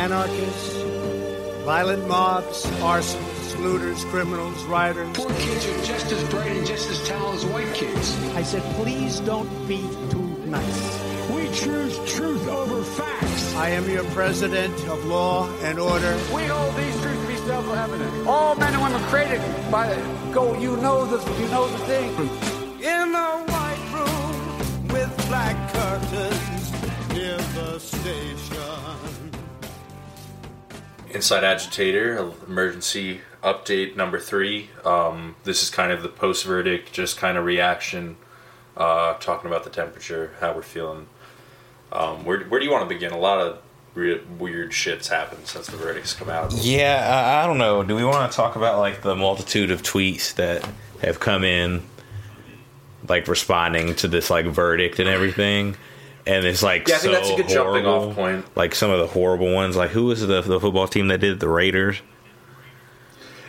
anarchists, violent mobs, arsonists, looters, criminals, rioters. Poor kids are just as bright and just as talented as white kids. I said, please don't be too nice. We choose truth over facts. I am your president of law and order. We hold these truths to be self-evident. All men and women created by go. You know the you know the thing. In a white room with black curtains near the station. Inside Agitator, emergency update number three. Um, this is kind of the post verdict, just kind of reaction, uh, talking about the temperature, how we're feeling. Um, where, where do you want to begin? A lot of re- weird shit's happened since the verdict's come out. Yeah, I, I don't know. Do we want to talk about like the multitude of tweets that have come in, like responding to this like verdict and everything? And it's like Yeah, I think so that's a good jumping horrible. off point. Like some of the horrible ones. Like who was the the football team that did it? the Raiders?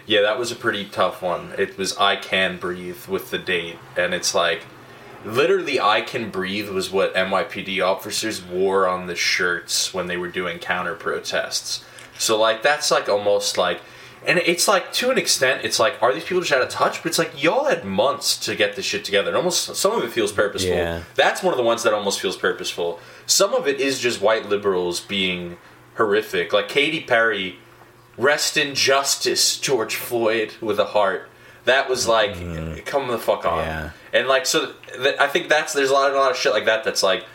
Yeah, that was a pretty tough one. It was I Can Breathe with the date, and it's like literally I Can Breathe was what NYPD officers wore on the shirts when they were doing counter protests. So like that's like almost like and it's like to an extent it's like are these people just out of touch? But it's like y'all had months to get this shit together. And almost some of it feels purposeful. Yeah. That's one of the ones that almost feels purposeful. Some of it is just white liberals being horrific. Like Katy Perry Rest in justice, George Floyd with a heart. That was like, mm-hmm. come the fuck on. Yeah. And like, so th- I think that's there's a lot, a lot of shit like that that's like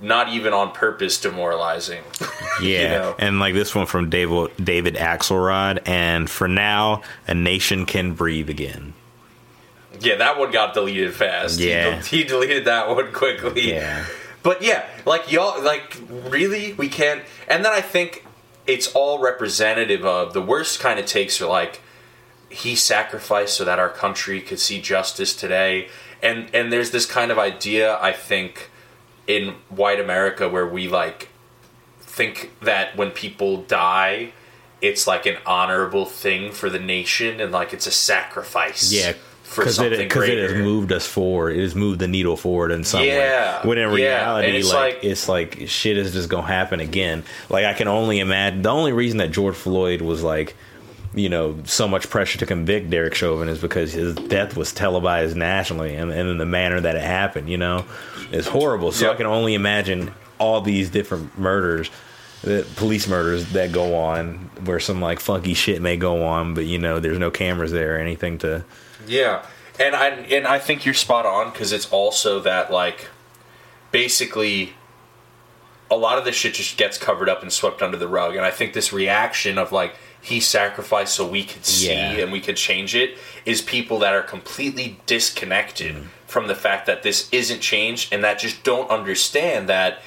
not even on purpose demoralizing. Yeah, know? and like this one from David David Axelrod. And for now, a nation can breathe again. yeah, that one got deleted fast. Yeah. del- he, deleted that one quickly. Yeah. But yeah, like y'all, like really, we can't. And then I think it's all representative of the worst kind of takes are like he sacrificed so that our country could see justice today, and and there's this kind of idea I think in white America where we like think that when people die. It's like an honorable thing for the nation, and like it's a sacrifice. Yeah, for something it because it has moved us forward. It has moved the needle forward in some Yeah, way. When in reality, and it's like, like- it's like shit is just gonna happen again. Like I can only imagine. The only reason that George Floyd was like, you know, so much pressure to convict Derek Chauvin is because his death was televised nationally, and, and in the manner that it happened. You know, it's horrible. So Yep. I can only imagine all these different murders. The police murders that go on where some like funky shit may go on but you know there's no cameras there or anything to Yeah, and I and I think you're spot on because it's also that like, basically, a lot of this shit just gets covered up and swept under the rug, and I think this reaction of like he sacrificed so we could see Yeah. and we could change it is people that are completely disconnected mm-hmm. from the fact that this isn't changed and that just don't understand that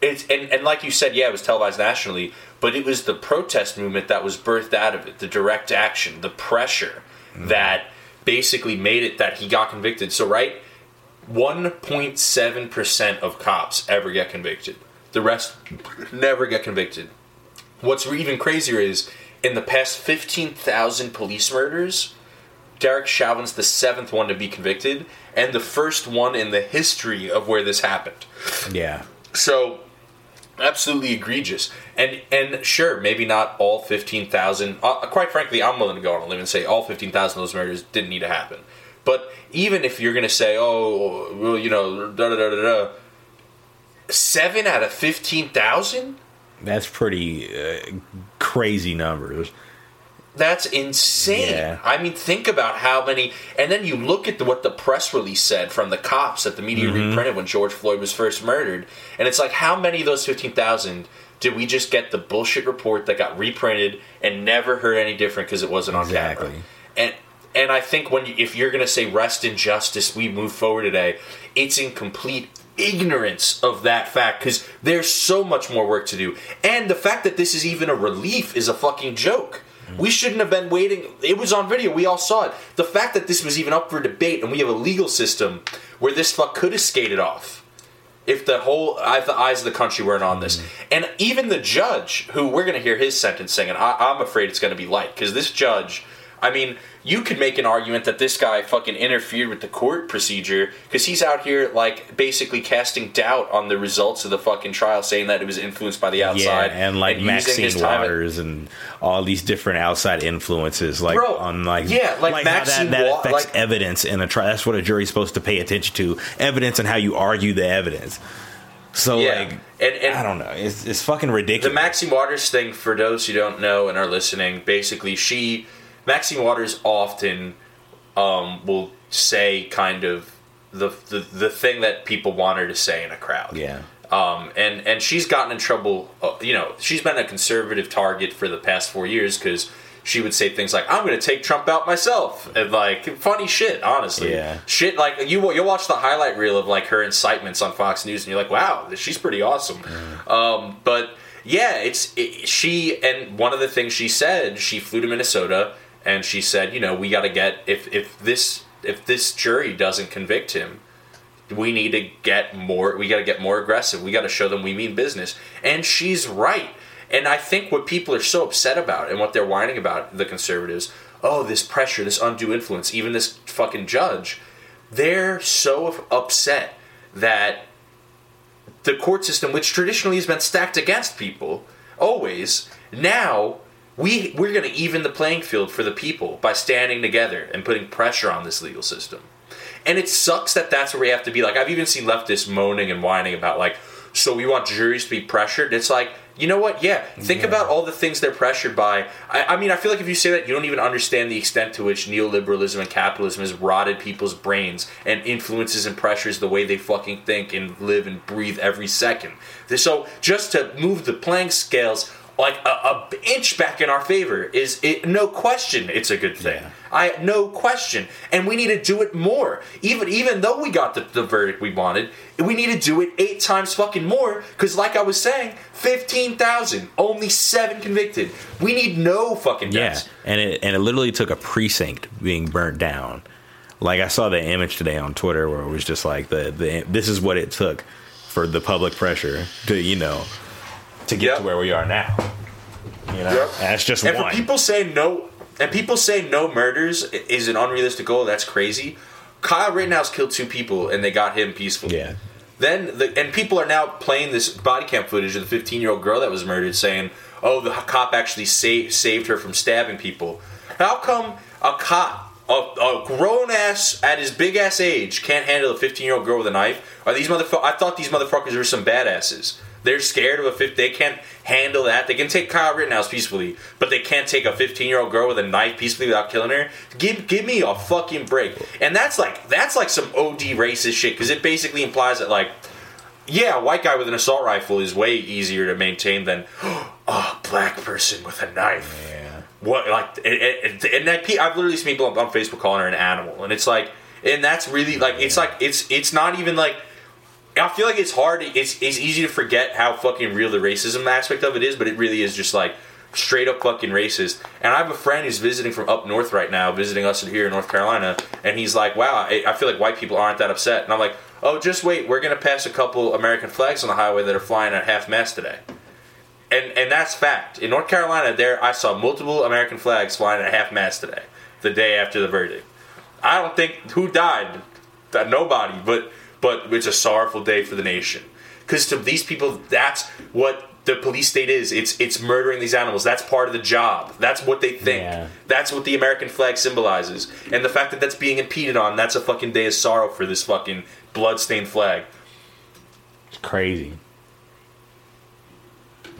it's and, and like you said, yeah, it was televised nationally, but it was the protest movement that was birthed out of it, the direct action, the pressure mm-hmm. that basically made it that he got convicted. So right, one point seven percent of cops ever get convicted. The rest never get convicted. What's even crazier is in the past fifteen thousand police murders, Derek Chauvin's the seventh one to be convicted and the first one in the history of where this happened. yeah So absolutely egregious. And and sure, maybe not all fifteen thousand. Uh, quite frankly, I'm willing to go on a limb and say all fifteen thousand of those murders didn't need to happen. But even if you're going to say, oh, well, you know, da da da da da, seven out of fifteen thousand. That's pretty uh, crazy numbers. That's insane. Yeah. I mean, think about how many. And then you look at the, what the press release said from the cops that the media Mm-hmm. reprinted when George Floyd was first murdered, and it's like, how many of those fifteen thousand did we just get the bullshit report that got reprinted and never heard any different because it wasn't on Exactly. camera? And and I think when you, if you're going to say rest in justice, we move forward today, it's in complete ignorance of that fact because there's so much more work to do. And the fact that this is even a relief is a fucking joke. We shouldn't have been waiting. It was on video. We all saw it. The fact that this was even up for debate and we have a legal system where this fuck could have skated off if the whole if the eyes of the country weren't on this. Mm-hmm. And even the judge, who we're going to hear his sentencing, and I, I'm afraid it's going to be light because this judge, I mean, you could make an argument that this guy fucking interfered with the court procedure because he's out here like basically casting doubt on the results of the fucking trial, saying that it was influenced by the outside Yeah, and like his Maxine Waters and all these different outside influences, like Bro, on like yeah, like how Maxine that, that Wa- affects like- evidence in a trial. That's what a jury's supposed to pay attention to: evidence and how you argue the evidence. So Yeah, like, and, and I don't know, it's it's fucking ridiculous. the. Maxine Waters thing, for those who don't know and are listening, basically she, Maxine Waters often um, will say kind of the, the the thing that people want her to say in a crowd. yeah, Um, and and she's gotten in trouble. Uh, you know, she's been a conservative target for the past four years because she would say things like, "I'm going to take Trump out myself," and like funny shit. Honestly, Yeah. shit like you you'll watch the highlight reel of like her incitements on Fox News, and you're like, "Wow, she's pretty awesome." Um, but yeah, it's it, she and one of the things she said, she flew to Minnesota and she said, you know, we got to get if if this if this jury doesn't convict him we need to get more we got to get more aggressive. We got to show them we mean business. And she's right. And i think what people are so upset about and what they're whining about the conservatives oh this pressure this undue influence even this fucking judge they're so upset that the court system which traditionally has been stacked against people always now we we're going to even the playing field for the people by standing together and putting pressure on this legal system and it sucks that that's where we have to be. Like I've even seen leftists moaning and whining about like, so we want juries to be pressured. It's like, you know what? Yeah, think about all the things they're pressured by. I, I mean, I feel like if you say that, you don't even understand the extent to which neoliberalism and capitalism has rotted people's brains and influences and pressures the way they fucking think and live and breathe every second. So just to move the playing scales like a, a inch back in our favor is it no question it's a good thing. Yeah. I no question, and we need to do it more. Even even though we got the, the verdict we wanted, we need to do it eight times fucking more. Because like I was saying, fifteen thousand, only seven convicted. We need no fucking yeah, and it and it literally took a precinct being burnt down. Like I saw the image today on Twitter where it was just like the, the this is what it took for the public pressure to you know to get Yep. to where we are now. You know, Yep. and that's just And one. people say no, and people say no murders is an unrealistic goal. That's crazy. Kyle Rittenhouse killed two people, and they got him peacefully. yeah, Then the and people are now playing this body cam footage of the 15 year old girl that was murdered, saying, "Oh, the cop actually saved saved her from stabbing people." How come a cop, a, a grown ass at his big ass age, can't handle a 15 year old girl with a knife? Are these motherfuckers? I thought these motherfuckers were some badasses. They're scared of a 50. They can't handle that. They can take Kyle Rittenhouse peacefully, but they can't take a 15 year old girl with a knife peacefully without killing her. Give give me a fucking break. And that's like that's like some OD racist shit because it basically implies that like yeah, a white guy with an assault rifle is way easier to maintain than a black person with a knife. yeah, What like and, and, and that, I've literally seen people on, on Facebook calling her an animal, and it's like, and that's really like it's like it's it's not even like. I feel like it's hard. It's it's easy to forget how fucking real the racism aspect of it is, but it really is just like straight up fucking racist. And I have a friend who's visiting from up north right now, visiting us here in North Carolina, and he's like, "Wow, I, I feel like white people aren't that upset." And I'm like, "Oh, just wait, we're gonna pass a couple American flags on the highway that are flying at half mast today." And and that's fact. In North Carolina, there I saw multiple American flags flying at half mast today, the day after the verdict. I don't think who died, nobody, but but it's a sorrowful day for the nation because to these people, that's what the police state is. It's it's murdering these animals. That's part of the job. That's what they think. Yeah. That's what the American flag symbolizes. And the fact that that's being impeded on, that's a fucking day of sorrow for this fucking bloodstained flag. it's crazy.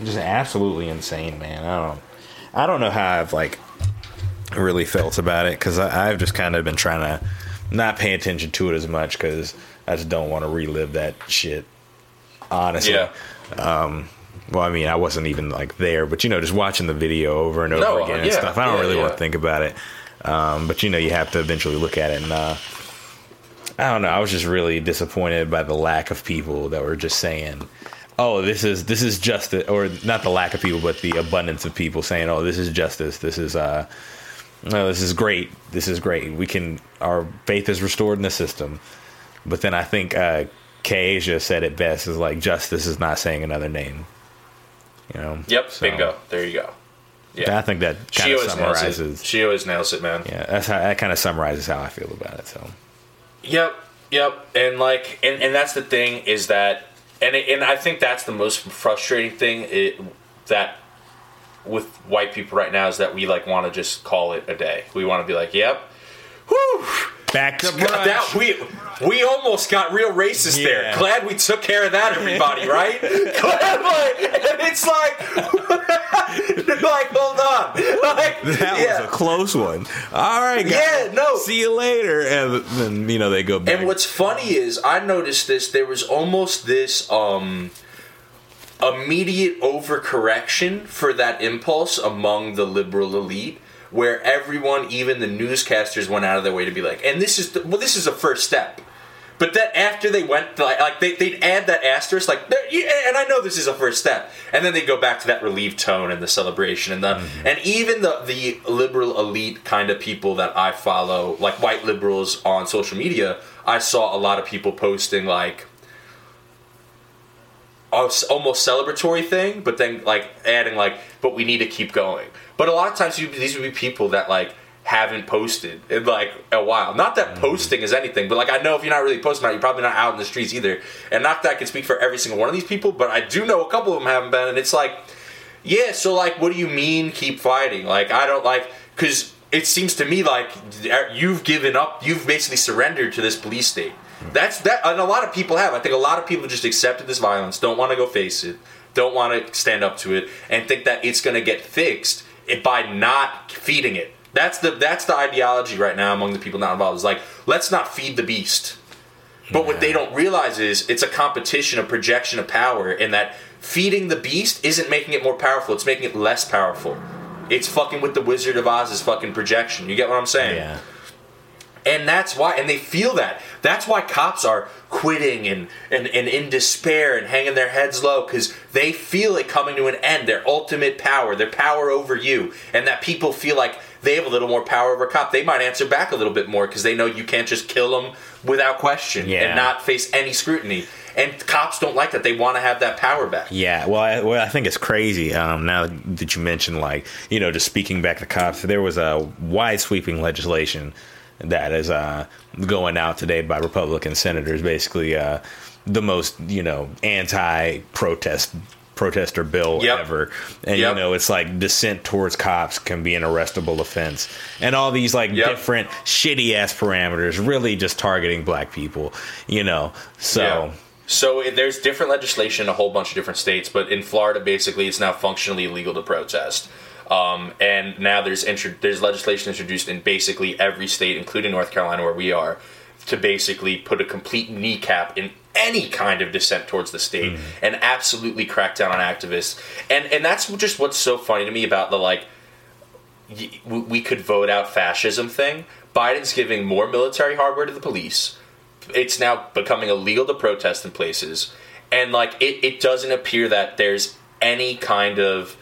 Just absolutely insane, man. I don't, I don't know how I've like really felt about it because I've just kind of been trying to not pay attention to it as much because I just don't want to relive that shit. Honestly, Um, well, I mean, I wasn't even like there, but you know, just watching the video over and over No, again and yeah, stuff. I don't yeah, really want to think about it. Um, but you know, you have to eventually look at it. And uh, I don't know. I was just really disappointed by the lack of people that were just saying, "Oh, this is this is justice," or not the lack of people, but the abundance of people saying, "Oh, this is justice. This is uh, no, this is great. This is great. We can our faith is restored in the system." But then I think uh, Kasia said it best: "Is like justice is not saying another name." You know. Yep, So- bingo. There you go. Yeah. I think that She kind of always nails it. summarizes. She always nails it, man. Yeah, that's how, that kind of summarizes how I feel about it. So Yep, yep. And like, and, and that's the thing is that, and it, and I think that's the most frustrating thing it, that with white people right now is that we like want to just call it a day. We want to be like, yep, whew. Back to God, that we we almost got real racist there. Glad we took care of that, everybody. Right? Glad, like, and it's like, like, hold on, like, That yeah. was a close one. All right, guys. Yeah, no. See you later. And then you know they go back. And what's funny is I noticed this. There was almost this um, immediate overcorrection for that impulse among the liberal elite, where everyone, even the newscasters, went out of their way to be like, "And this is the, well, this is a first step." But then after they went, like, like they, they'd add that asterisk, like, and I know this is a first step, and then they go back to that relieved tone and the celebration and the, mm-hmm. and even the the liberal elite kind of people that I follow, like white liberals on social media, I saw a lot of people posting like, almost celebratory thing, but then like adding like, but we need to keep going. But a lot of times you- these would be people that like haven't posted in like a while. Not that mm. posting is anything, but like I know if you're not really posting, out, you're probably not out in the streets either. And not that I can speak for every single one of these people, but I do know a couple of them haven't been, and it's like, yeah. So like, what do you mean keep fighting? Like I don't like because it seems to me like you've given up. You've basically surrendered to this police state. Mm. That's that, and a lot of people have. I think a lot of people just accepted this violence, don't want to go face it, don't want to stand up to it, and think that it's going to get fixed it- by not feeding it. That's the that's the ideology right now among the people not involved. Is like let's not feed the beast. But what they don't realize is it's a competition, a projection of power, and that feeding the beast isn't making it more powerful, it's making it less powerful. It's fucking with the Wizard of Oz's fucking projection. You get what I'm saying? yeah. And that's why, and they feel that. That's why cops are quitting and, and, and in despair and hanging their heads low because they feel it coming to an end, their ultimate power, their power over you. And that people feel like they have a little more power over a cop. They might answer back a little bit more because they know you can't just kill them without question Yeah. and not face any scrutiny. And cops don't like that. They want to have that power back. Yeah, well, I, well, I think it's crazy. Um, now that you mentioned, like, you know, just speaking back to cops, there was a wide sweeping legislation that is uh, going out today by Republican senators, basically uh, the most, you know, anti-protest protester bill Yep. ever. And Yep. you know, it's like dissent towards cops can be an arrestable offense, and all these like Yep. different shitty ass parameters, really just targeting black people. You know, so. Yeah. So it- there's different legislation in a whole bunch of different states, but in Florida, basically, it's now functionally illegal to protest. Um, and now there's intro- there's legislation introduced in basically every state, including North Carolina, where we are, to basically put a complete kneecap in any kind of dissent towards the state and absolutely crack down on activists. And and that's just what's so funny to me about the like we could vote out fascism thing. Biden's giving more military hardware to the police. It's now becoming illegal to protest in places. And like it, it doesn't appear that there's any kind of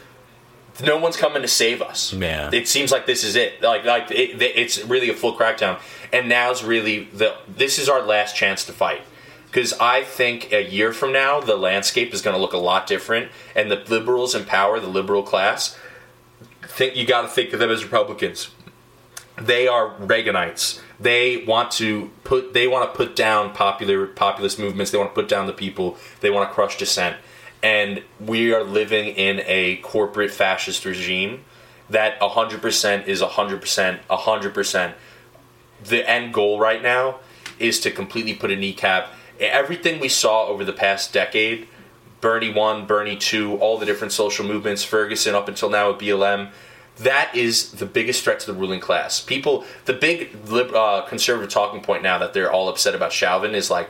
no one's coming to save us. Yeah. It seems like this is it. Like like it, it's really a full crackdown. And now's really the this is our last chance to fight. Because I think a year from now the landscape is going to look a lot different, and the liberals in power, the liberal class, think you got to think of them as Republicans. They are Reaganites. They want to put they want to put down popular populist movements. They want to put down the people. They want to crush dissent. And we are living in a corporate fascist regime that 100% is 100% 100% the end goal right now is to completely put a kneecap everything we saw over the past decade Bernie 1, Bernie 2, all the different social movements, Ferguson up until now with BLM. That is the biggest threat to the ruling class. People, the big uh, conservative talking point now that they're all upset about Chauvin is like,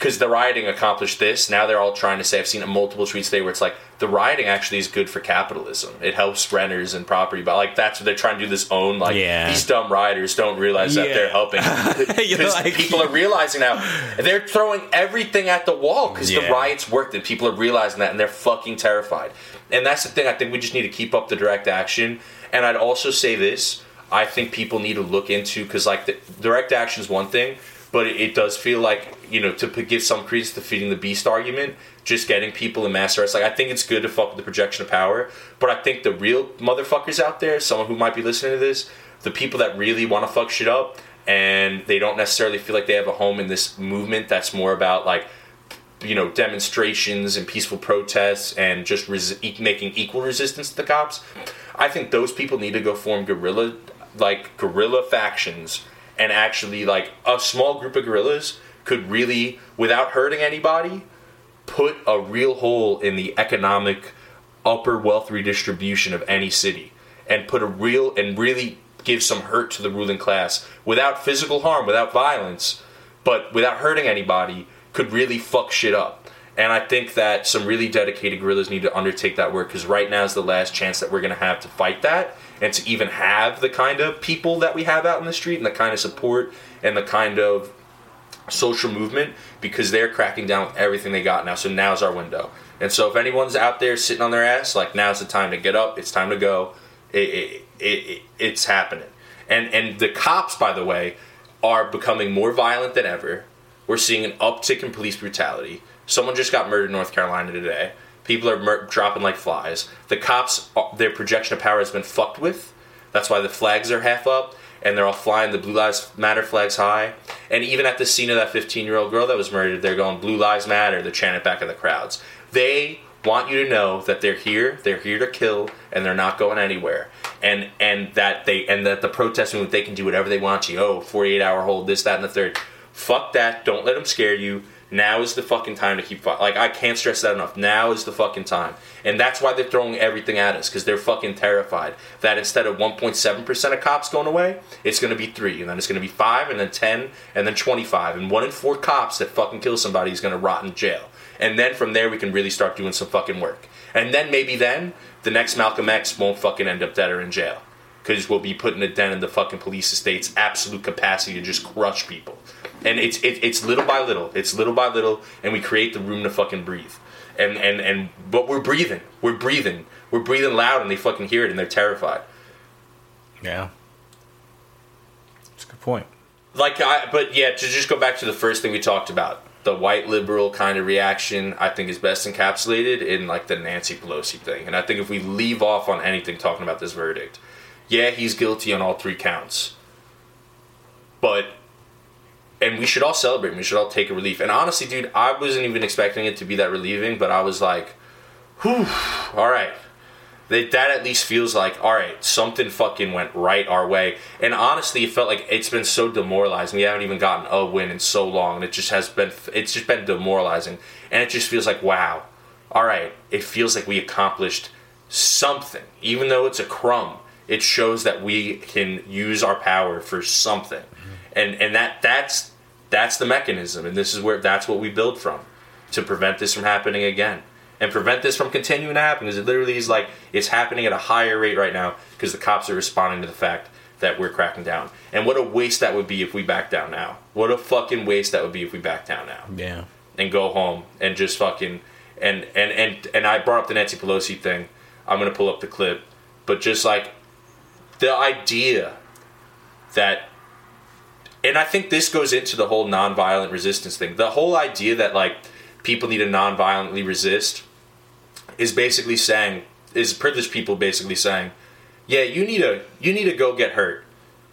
because the rioting accomplished this, now they're all trying to say, I've seen it multiple tweets today where it's like, the rioting actually is good for capitalism. It helps renters and property, but like that's what they're trying to do this own. Like, Yeah. these dumb rioters don't realize that they're helping. Because like- people are realizing now, they're throwing everything at the wall because the riots worked and people are realizing that and they're fucking terrified. And that's the thing. I think we just need to keep up the direct action. And I'd also say this: I think people need to look into because like the, direct action is one thing, but it, does feel like you know to give some credence to feeding the beast argument. just getting people in mass arrest. Like I think it's good to fuck with the projection of power, but I think the real motherfuckers out there, someone who might be listening to this, the people that really want to fuck shit up and they don't necessarily feel like they have a home in this movement that's more about like you know demonstrations and peaceful protests and just res- making equal resistance to the cops i think those people need to go form guerrilla like guerrilla factions and actually like a small group of guerrillas could really without hurting anybody put a real hole in the economic upper wealth redistribution of any city and put a real and really give some hurt to the ruling class without physical harm without violence but without hurting anybody could really fuck shit up. And I think that some really dedicated guerrillas need to undertake that work because right now is the last chance that we're going to have to fight that and to even have the kind of people that we have out in the street and the kind of support and the kind of social movement because they're cracking down with everything they got now. So now's our window. And so if anyone's out there sitting on their ass, like now's the time to get up. It's time to go. It, it, it, it, it's happening. And and the cops, by the way, are becoming more violent than ever. We're seeing an uptick in police brutality. Someone just got murdered in North Carolina today. People are dropping like flies. The cops, uh, their projection of power has been fucked with. That's why the flags are half up and they're all flying the Blue Lives Matter flags high. And even at the scene of that 15 year old girl that was murdered, they're going Blue Lives Matter. They're chanting back in the crowds. They want you to know that they're here, they're here to kill, and they're not going anywhere. And and that they and that the protest movement they can do whatever they want to. Oh, 48 hour hold, this, that, and the third. Fuck that. Don't let them scare you. Now is the fucking time to keep fighting. Like I can't stress that enough. Now is the fucking time, and that's why they're throwing everything at us because they're fucking terrified that instead of 1.7 percent of cops going away, it's going to be three, and then it's going to be five, and then 10, and then 25, and one in four cops that fucking kill somebody is going to rot in jail. And then from there we can really start doing some fucking work. And then maybe then the next Malcolm X won't fucking end up dead or in jail because we'll be putting it down in the fucking police estate's absolute capacity to just crush people. And it's it, it's little by little, it's little by little, and we create the room to fucking breathe. And and and but we're breathing, we're breathing, we're breathing loud, and they fucking hear it, and they're terrified. Yeah. That's a good point. Like I, but yeah, to just go back to the first thing we talked about, the white liberal kind of reaction, I think is best encapsulated in like the Nancy Pelosi thing. And I think if we leave off on anything talking about this verdict, yeah, he's guilty on all three counts. But and we should all celebrate. We should all take a relief. And honestly, dude, I wasn't even expecting it to be that relieving, but I was like, whew, all right. That, that at least feels like, all right, something fucking went right our way. And honestly, it felt like it's been so demoralizing. We haven't even gotten a win in so long. And it just has been, it's just been demoralizing. And it just feels like, wow, all right, it feels like we accomplished something. Even though it's a crumb, it shows that we can use our power for something. And, and that that's that's the mechanism and this is where that's what we build from to prevent this from happening again and prevent this from continuing to happen because it literally is like it's happening at a higher rate right now because the cops are responding to the fact that we're cracking down and what a waste that would be if we back down now what a fucking waste that would be if we back down now Yeah. and go home and just fucking and and and and I brought up the Nancy Pelosi thing. I'm gonna pull up the clip, but just like the idea that, and I think this goes into the whole nonviolent resistance thing. The whole idea that like people need to nonviolently resist is basically saying is privileged people basically saying, yeah, you need to you need to go get hurt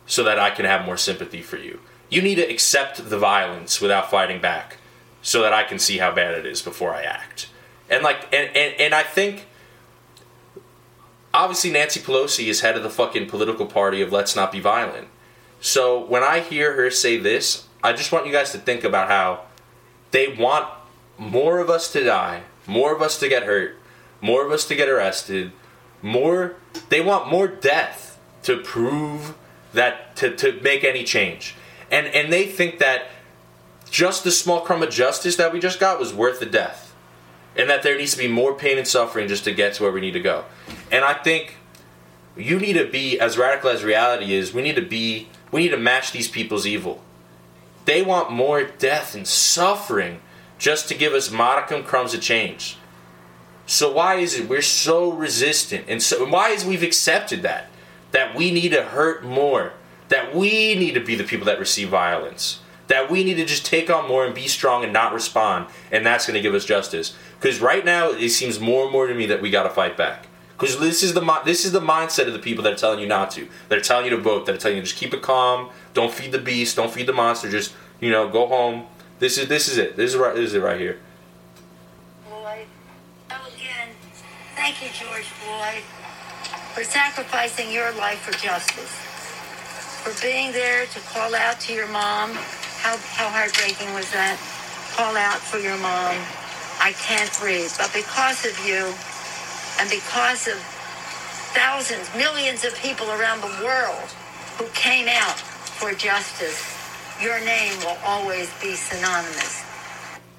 so that I can have more sympathy for you. You need to accept the violence without fighting back so that I can see how bad it is before I act. And like and, and, and I think obviously Nancy Pelosi is head of the fucking political party of let's not be violent. So when I hear her say this, I just want you guys to think about how they want more of us to die, more of us to get hurt, more of us to get arrested, more they want more death to prove that to, to make any change. And and they think that just the small crumb of justice that we just got was worth the death. And that there needs to be more pain and suffering just to get to where we need to go. And I think you need to be as radical as reality is, we need to be we need to match these people's evil. They want more death and suffering just to give us modicum crumbs of change. So why is it we're so resistant and so why is we've accepted that that we need to hurt more, that we need to be the people that receive violence, that we need to just take on more and be strong and not respond, and that's going to give us justice. Because right now it seems more and more to me that we got to fight back. Because this is the this is the mindset of the people that are telling you not to. That are telling you to vote. That are telling you to just keep it calm. Don't feed the beast. Don't feed the monster. Just you know, go home. This is this is it. This is right. This is it right here. Oh, again, thank you, George Floyd, for sacrificing your life for justice, for being there to call out to your mom. How, how heartbreaking was that? Call out for your mom. I can't breathe. But because of you, and because of thousands, millions of people around the world who came out for justice, your name will always be synonymous.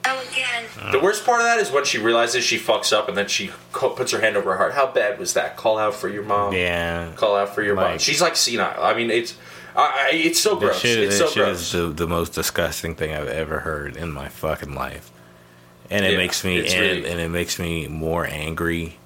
Oh, again, The worst part of that is when she realizes she fucks up and then she co- puts her hand over her heart. How bad was that? Call out for your mom. Yeah. Call out for your mom. She's like senile. I mean, it's I, I, it's so gross. shit, it's so shit gross. is the, the most disgusting thing I've ever heard in my fucking life. And it Yeah, makes me and, really- and it makes me more angry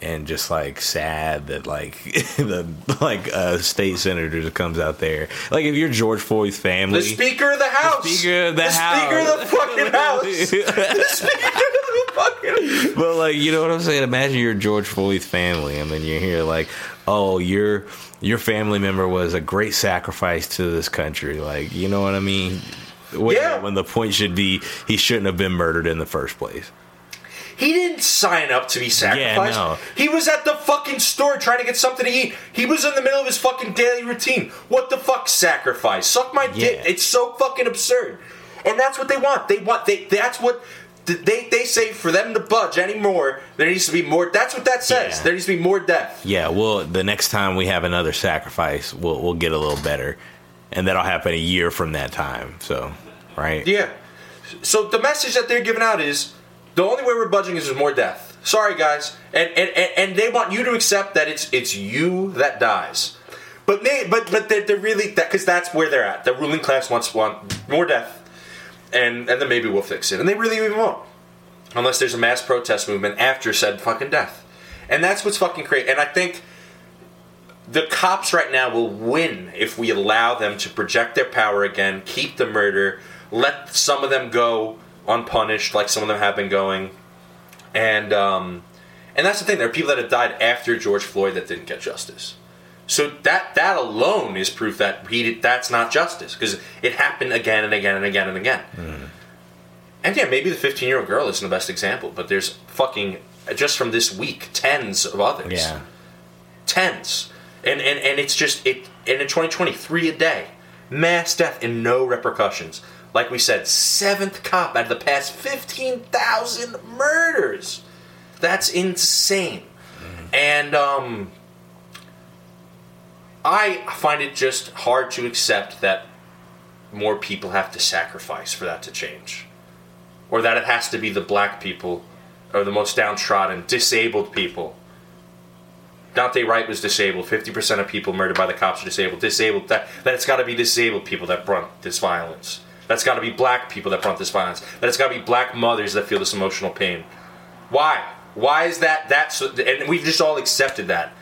and just like sad that like the like uh state senator comes out there. Like if you're George Floyd's family the Speaker of the House. Speaker of the House. Speaker of the fucking House. the Speaker of the fucking. But like, you know what I'm saying? Imagine you're George Floyd's family, and then you're here like, oh, your your family member was a great sacrifice to this country. Like, you know what I mean? When, Yeah. when the point should be, he shouldn't have been murdered in the first place. He didn't sign up to be sacrificed. Yeah, no. He was at the fucking store trying to get something to eat. He was in the middle of his fucking daily routine. What the fuck sacrifice? Suck my dick. It's so fucking absurd. And that's what they want. They want they that's what they they say for them to budge anymore, there needs to be more that's what that says. Yeah. There needs to be more death. Yeah. Well, the next time we have another sacrifice, we'll we'll get a little better, and that'll happen a year from that time. So, right? Yeah. So the message that they're giving out is the only way we're budging is with more death. Sorry, guys, and and, and, and they want you to accept that it's it's you that dies. But they but but they're, they're really that because that's where they're at. The ruling class wants want more death, and and then maybe we'll fix it. And they really even won't, unless there's a mass protest movement after said fucking death. And that's what's fucking crazy. And I think the cops right now will win if we allow them to project their power again, keep the murder, let some of them go unpunished, like some of them have been going, and um, and that's the thing. There are people that have died after George Floyd that didn't get justice. So that that alone is proof that he did, that's not justice because it happened again and again and again and again. And yeah, maybe the 15 year old girl isn't the best example, but there's fucking just from this week tens of others Yeah. tens, and and and it's just it. And in 2023, a day, mass death and no repercussions. Like we said, seventh cop out of the past 15,000 murders. That's insane. And um, I find it just hard to accept that more people have to sacrifice for that to change, or that it has to be the black people, or the most downtrodden, disabled people Daunte Wright was disabled. Fifty percent of people murdered by the cops are disabled. Disabled. That that it's got to be disabled people that brunt this violence. That's got to be black people that brunt this violence. That it's got to be black mothers that feel this emotional pain. Why? Why is that? That's and we've just all accepted that.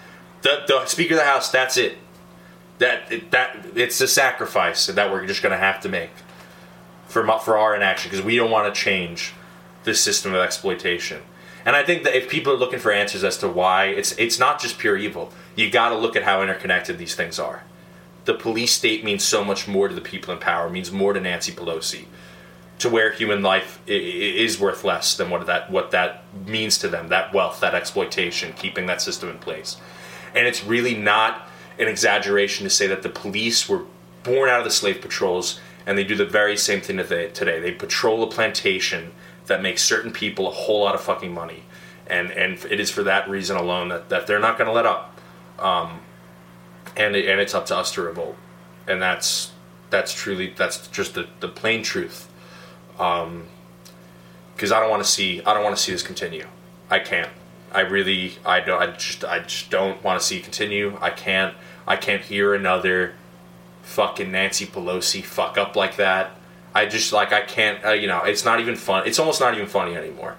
The the Speaker of the House. That's it. That that it's a sacrifice that we're just going to have to make for for our inaction because we don't want to change this system of exploitation. And I think that if people are looking for answers as to why, it's it's not just pure evil. You got to look at how interconnected these things are. The police state means so much more to the people in power. Means more to Nancy Pelosi, to where human life is worth less than what that what that means to them. That wealth, that exploitation, keeping that system in place. And it's really not an exaggeration to say that the police were born out of the slave patrols and they do the very same thing today. They patrol a plantation that makes certain people a whole lot of fucking money. And, and it is for that reason alone that, that they're not going to let up. Um, and, it, and it's up to us to revolt. And that's that's truly that's just the, the plain truth. Because I don't want to see I don't want to see this continue. I can't. I really I don't I just I just don't want to see it continue. I can't I can't hear another fucking Nancy Pelosi fuck up like that. I just like I can't uh, you know it's not even fun. It's almost not even funny anymore.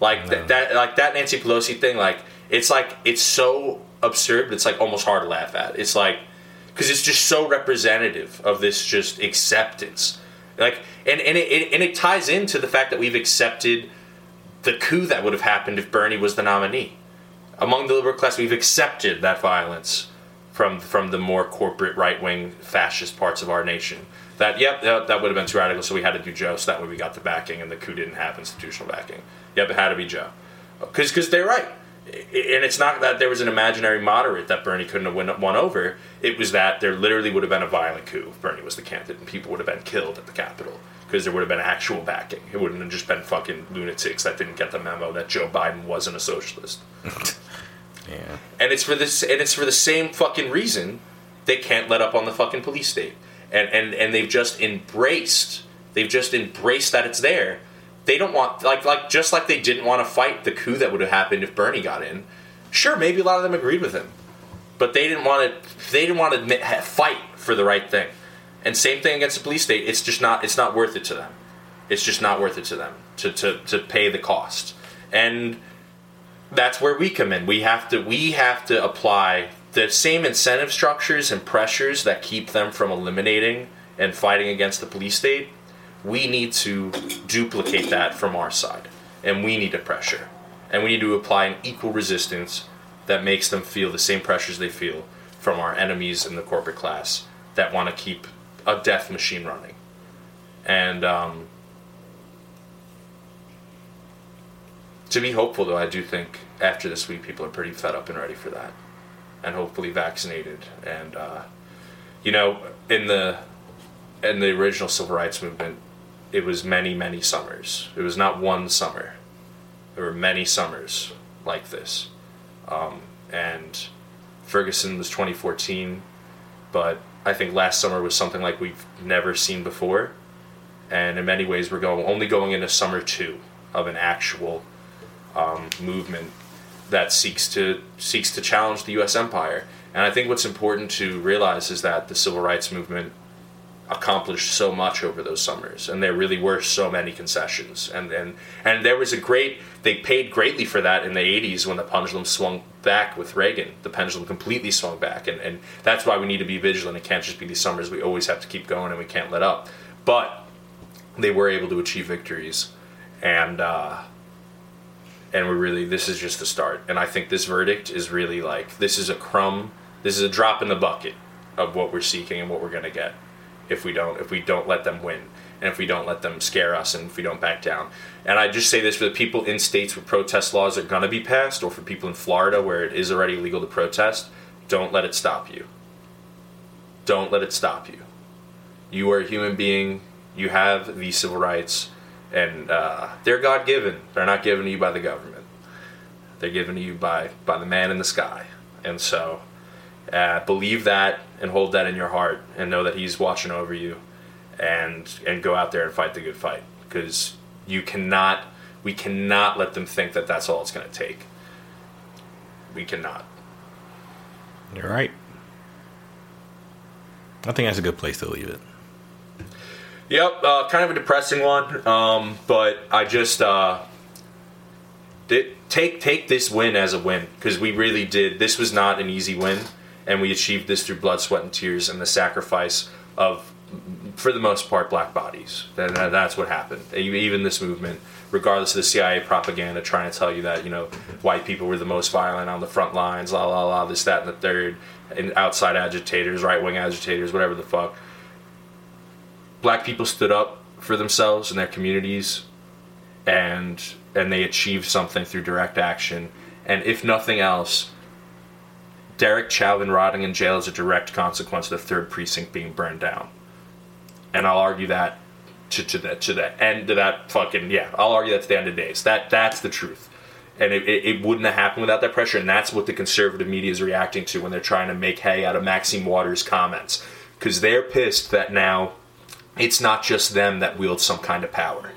Like th- that like that Nancy Pelosi thing like it's like it's so absurd but it's like almost hard to laugh at. It's like because it's just so representative of this just acceptance like and and it, it and it ties into the fact that we've accepted the coup that would have happened if Bernie was the nominee. Among the liberal class, we've accepted that violence from from the more corporate right wing fascist parts of our nation. That yep, that, that would have been too radical, so we had to do Joe. So that way we got the backing, and the coup didn't have institutional backing. Yep, it had to be Joe, because because they're right. And it's not that there was an imaginary moderate that Bernie couldn't have won, won over. It was that there literally would have been a violent coup if Bernie was the candidate, and people would have been killed at the Capitol because there would have been actual backing. It wouldn't have just been fucking lunatics that didn't get the memo that Joe Biden wasn't a socialist. Yeah. And it's for this and it's for the same fucking reason they can't let up on the fucking police state. And and and they've just embraced they've just embraced that it's there. They don't want like like just like they didn't want to fight the coup that would have happened if Bernie got in. Sure, maybe a lot of them agreed with him. But they didn't want to they didn't want to admit, fight for the right thing. And same thing against the police state. It's just not it's not worth it to them. It's just not worth it to them to to, to pay the cost. And that's where we come in. We have to we have to apply the same incentive structures and pressures that keep them from eliminating and fighting against the police state. We need to duplicate that from our side, and we need to pressure, and we need to apply an equal resistance that makes them feel the same pressures they feel from our enemies in the corporate class that want to keep a death machine running, and um, to be hopeful though i do think after this week people are pretty fed up and ready for that and hopefully vaccinated. And uh, you know in the in the original civil rights movement it was many many summers. It was not one summer. There were many summers like this. Um, and ferguson was 2014 but i think last summer was something like we've never seen before. And in many ways we're going only going into summer two of an actual um, movement that seeks to seeks to challenge the U.S. empire. And I think what's important to realize is that the civil rights movement accomplished so much over those summers, and there really were so many concessions. And and and there was a great they paid greatly for that in the '80s when the pendulum swung back with Reagan. The pendulum completely swung back, and and that's why we need to be vigilant. It can't just be these summers. We always have to keep going, and we can't let up. But they were able to achieve victories, and. Uh, and we're really this is just the start. And i think this verdict is really like this is a crumb this is a drop in the bucket of what we're seeking and what we're going to get if we don't if we don't let them win and if we don't let them scare us and if we don't back down. And i just say this for the people in states where protest laws are going to be passed or for people in florida where it is already legal to protest don't let it stop you. Don't let it stop you. You are a human being. You have these civil rights and uh, they're God given. They're not given to you by the government. They're given to you by by the man in the sky. And so, uh, believe that and hold that in your heart, and know that He's watching over you, and and go out there and fight the good fight because you cannot. We cannot let them think that that's all it's going to take. We cannot. You're right. I think that's a good place to leave it. Yep, uh, kind of a depressing one, um, but I just uh, did, take take this win as a win because we really did. This was not an easy win, and we achieved this through blood, sweat, and tears, and the sacrifice of, for the most part, black bodies. And that- that's what happened. Even this movement, regardless of the CIA propaganda trying to tell you that you know white people were the most violent on the front lines, la la la, this, that, and the third, and outside agitators, right wing agitators, whatever the fuck black people stood up for themselves and their communities and and they achieved something through direct action. And if nothing else Derek Chauvin rotting in jail is a direct consequence of the third precinct being burned down. And I'll argue that to, to the to the end of that fucking yeah I'll argue that to the end of days. That that's the truth. And it, it, it wouldn't have happened without that pressure and that's what the conservative media is reacting to when they're trying to make hay out of Maxine Waters comments. Because they're pissed that now it's not just them that wield some kind of power.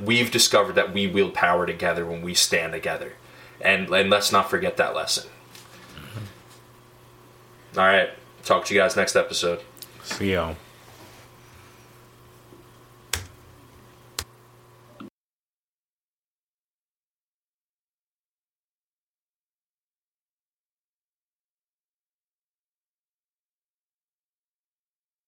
We've discovered that we wield power together when we stand together. And, and let's not forget that lesson. Mm-hmm. All right. Talk to you guys next episode. See y'all.